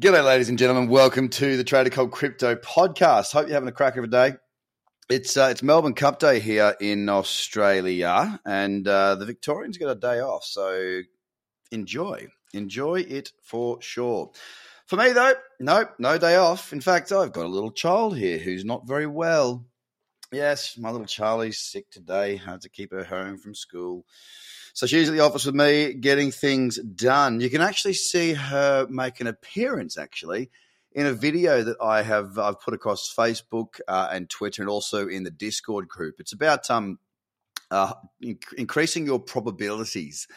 G'day, ladies and gentlemen. Welcome to the Trader Cobb Crypto Podcast. Hope you're having a crack of a day. It's uh, it's Melbourne Cup Day here in Australia, and uh, the Victorians got a day off, so enjoy, enjoy it for sure. For me, though, nope, no day off. In fact, I've got a little child here who's not very well. Yes, my little Charlie's sick today. Had to keep her home from school. So she's at the office with me getting things done. You can actually see her make an appearance actually in a video that I have I've put across Facebook uh, and Twitter and also in the Discord group. It's about um, uh, inc- increasing your probabilities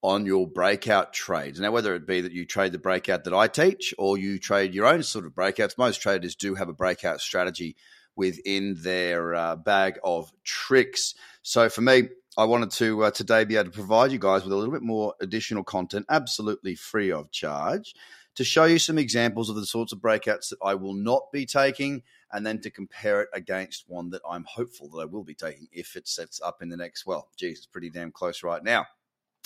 on your breakout trades. Now, whether it be that you trade the breakout that I teach or you trade your own sort of breakouts, most traders do have a breakout strategy within their uh, bag of tricks. So for me, I wanted to uh, today be able to provide you guys with a little bit more additional content, absolutely free of charge, to show you some examples of the sorts of breakouts that I will not be taking, and then to compare it against one that I'm hopeful that I will be taking if it sets up in the next. Well, geez, it's pretty damn close right now.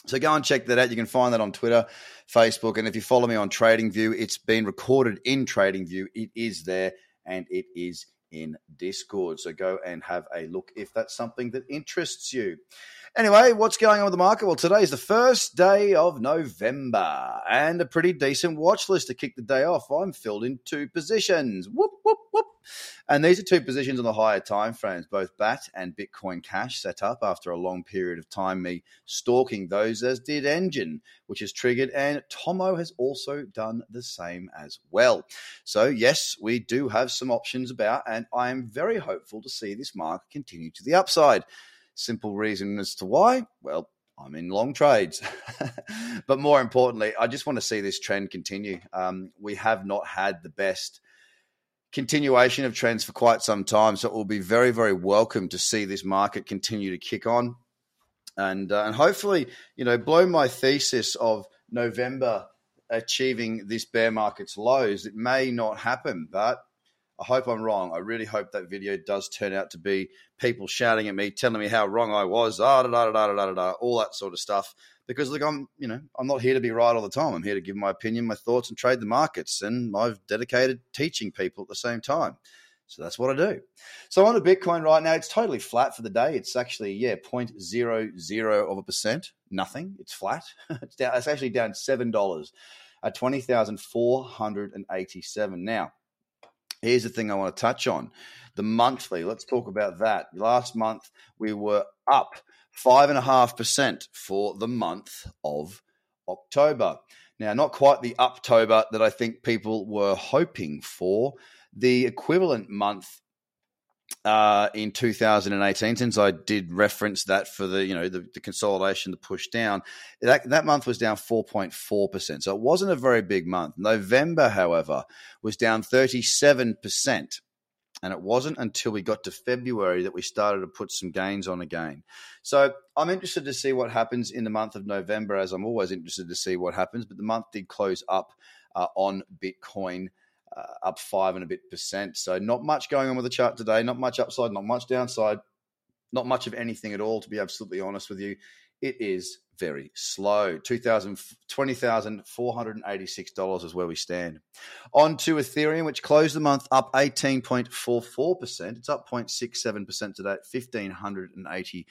So go and check that out. You can find that on Twitter, Facebook, and if you follow me on TradingView, it's been recorded in TradingView. It is there, and it is in Discord. So go and have a look if that's something that interests you. Anyway, what's going on with the market? Well, today is the first day of November and a pretty decent watch list to kick the day off. I'm filled in two positions. Whoop, whoop. And these are two positions on the higher time frames, both BAT and Bitcoin Cash set up after a long period of time, me stalking those, as did Enjin, which is triggered, and Tomo has also done the same as well. So, yes, we do have some options about, and I am very hopeful to see this market continue to the upside. Simple reason as to why? Well, I'm in long trades. but more importantly, I just want to see this trend continue. Um, we have not had the best continuation of trends for quite some time, so it will be very, very welcome to see this market continue to kick on. And, uh, and hopefully, you know, blow my thesis of November achieving this bear market's lows. It may not happen, but I hope I'm wrong. I really hope that video does turn out to be people shouting at me, telling me how wrong I was, ah, da, da, da, da, da, da, all that sort of stuff. Because look, I'm you know I'm not here to be right all the time. I'm here to give my opinion, my thoughts, and trade the markets. And I've dedicated teaching people at the same time. So that's what I do. So on to Bitcoin right now, it's totally flat for the day. It's actually yeah 0.00 of a percent, nothing. It's flat. it's down. It's actually down seven dollars at twenty thousand four hundred and eighty-seven. Now Here's the thing I want to touch on the monthly. Let's talk about that. Last month, we were up 5.5% for the month of October. Now, not quite the October that I think people were hoping for. The equivalent month uh, in 2018, since I did reference that for the you know the, the, consolidation, the push down, that that month was down 4.4 percent. So it wasn't a very big month. November, however, was down 37 percent. And it wasn't until we got to February that we started to put some gains on again. So I'm interested to see what happens in the month of November, as I'm always interested to see what happens. But the month did close up uh, on Bitcoin uh, up five and a bit percent. So not much going on with the chart today. Not much upside, not much downside, not much of anything at all. To be absolutely honest with you, it is very slow. $20,486 is where we stand. On to Ethereum, which closed the month up 18.44%. It's up 0.67% today at 1,580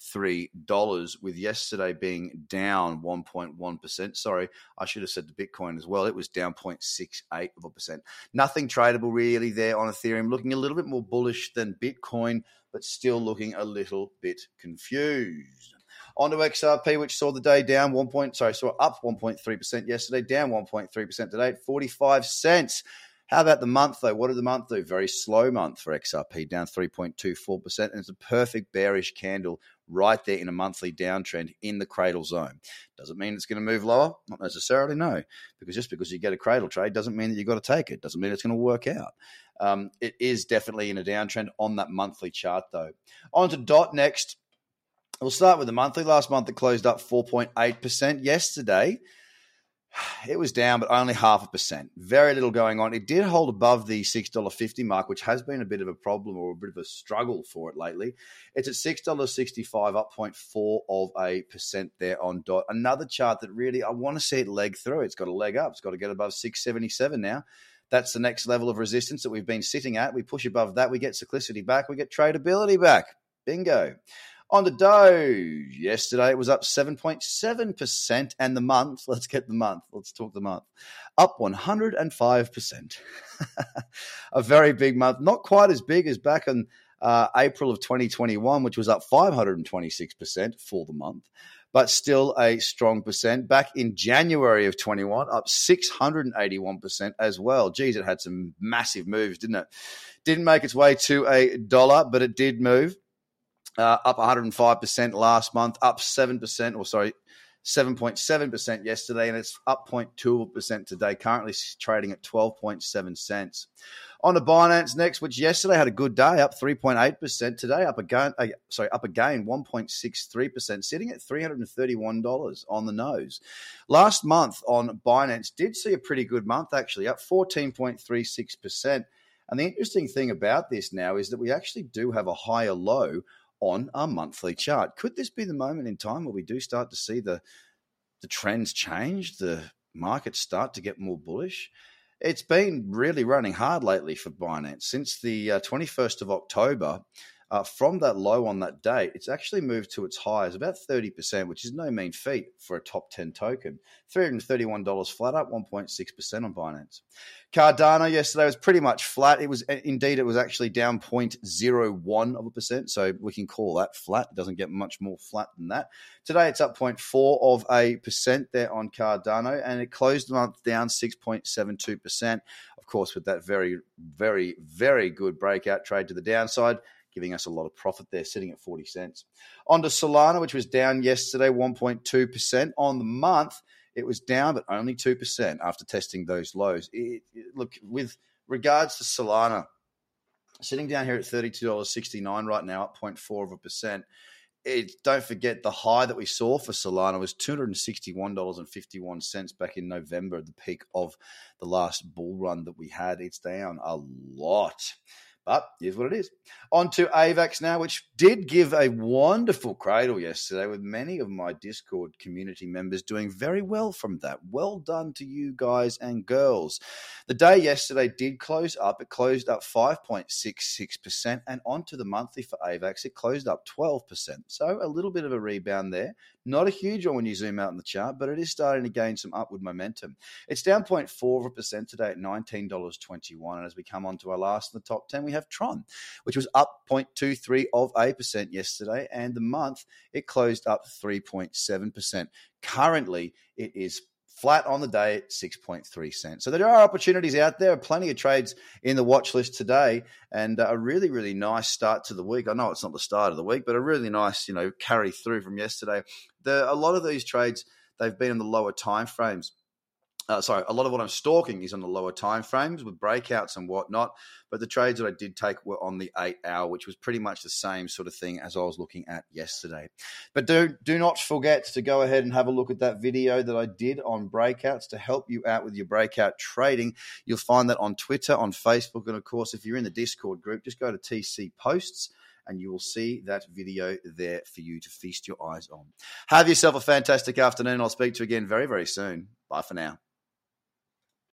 three dollars, with yesterday being down one point one percent. Sorry, I should have said the Bitcoin as well. It was down 0.68 of a percent. Nothing tradable really there on Ethereum. Looking a little bit more bullish than Bitcoin, but still looking a little bit confused. On to XRP, which saw the day down one point, sorry, saw up 1.3% yesterday, down 1.3% today, 45 cents. How about the month, though? What did the month do? Very slow month for XRP, down 3.24%. And it's a perfect bearish candle right there in a monthly downtrend in the cradle zone. Does it mean it's going to move lower? Not necessarily, no. Because just because you get a cradle trade doesn't mean that you've got to take it. Doesn't mean it's going to work out. Um, it is definitely in a downtrend on that monthly chart, though. On to DOT next. We'll start with the monthly. Last month it closed up 4.8%. Yesterday, it was down, but only half a percent. Very little going on. It did hold above the $6.50 mark, which has been a bit of a problem or a bit of a struggle for it lately. It's at $6.65, up 0.4 of a percent there on dot. Another chart that really I want to see it leg through. It's got a leg up. It's got to get above 677 now. That's the next level of resistance that we've been sitting at. We push above that, we get cyclicity back, we get tradability back. Bingo. On the Doge, yesterday it was up 7.7%. And the month, let's get the month, let's talk the month, up 105%. a very big month, not quite as big as back in uh, April of 2021, which was up 526% for the month, but still a strong percent. Back in January of 21, up 681% as well. Geez, it had some massive moves, didn't it? Didn't make its way to a dollar, but it did move uh, up 105% last month, up 7%, or sorry, 7.7% yesterday, and it's up 0.2% today, currently trading at 12.7 cents. On to Binance next, which yesterday had a good day, up 3.8%. Today, up again, uh, sorry, up again 1.63%, sitting at $331 on the nose. Last month on Binance did see a pretty good month, actually, up 14.36%. And the interesting thing about this now is that we actually do have a higher low on a monthly chart. Could this be the moment in time where we do start to see the the trends change, the markets start to get more bullish? It's been really running hard lately for Binance since the uh, 21st of October uh, from that low on that date, it's actually moved to its highs about 30%, which is no mean feat for a top 10 token. $331 flat up, 1.6% on Binance. Cardano yesterday was pretty much flat. It was indeed, it was actually down 0.01 of a percent. So we can call that flat. It doesn't get much more flat than that. Today it's up 0.4 of a percent there on Cardano, and it closed the month down 6.72%. Of course, with that very, very, very good breakout trade to the downside giving us a lot of profit there, sitting at 40 cents. On to Solana, which was down yesterday 1.2%. On the month, it was down, but only 2% after testing those lows. It, it, look, with regards to Solana, sitting down here at $32.69 right now, up 0.4 of a percent. It, don't forget the high that we saw for Solana was $261.51 back in November, the peak of the last bull run that we had. It's down a lot. But here's what it is. On to AVAX now, which did give a wonderful cradle yesterday with many of my Discord community members doing very well from that. Well done to you guys and girls. The day yesterday did close up. It closed up 5.66%. And onto the monthly for AVAX, it closed up 12%. So a little bit of a rebound there. Not a huge one when you zoom out in the chart, but it is starting to gain some upward momentum. It's down 0.4% today at $19.21. And as we come on to our last in the top 10, we have Tron, which was up 0.23 of a percent yesterday. And the month, it closed up 3.7%. Currently, it is flat on the day at 6.3 cents. So there are opportunities out there, plenty of trades in the watch list today, and a really, really nice start to the week. I know it's not the start of the week, but a really nice, you know, carry through from yesterday. The, a lot of these trades, they've been in the lower time frames uh, sorry, a lot of what I'm stalking is on the lower time frames with breakouts and whatnot. But the trades that I did take were on the eight hour, which was pretty much the same sort of thing as I was looking at yesterday. But do do not forget to go ahead and have a look at that video that I did on breakouts to help you out with your breakout trading. You'll find that on Twitter, on Facebook, and of course, if you're in the Discord group, just go to TC Posts and you will see that video there for you to feast your eyes on. Have yourself a fantastic afternoon. I'll speak to you again very, very soon. Bye for now.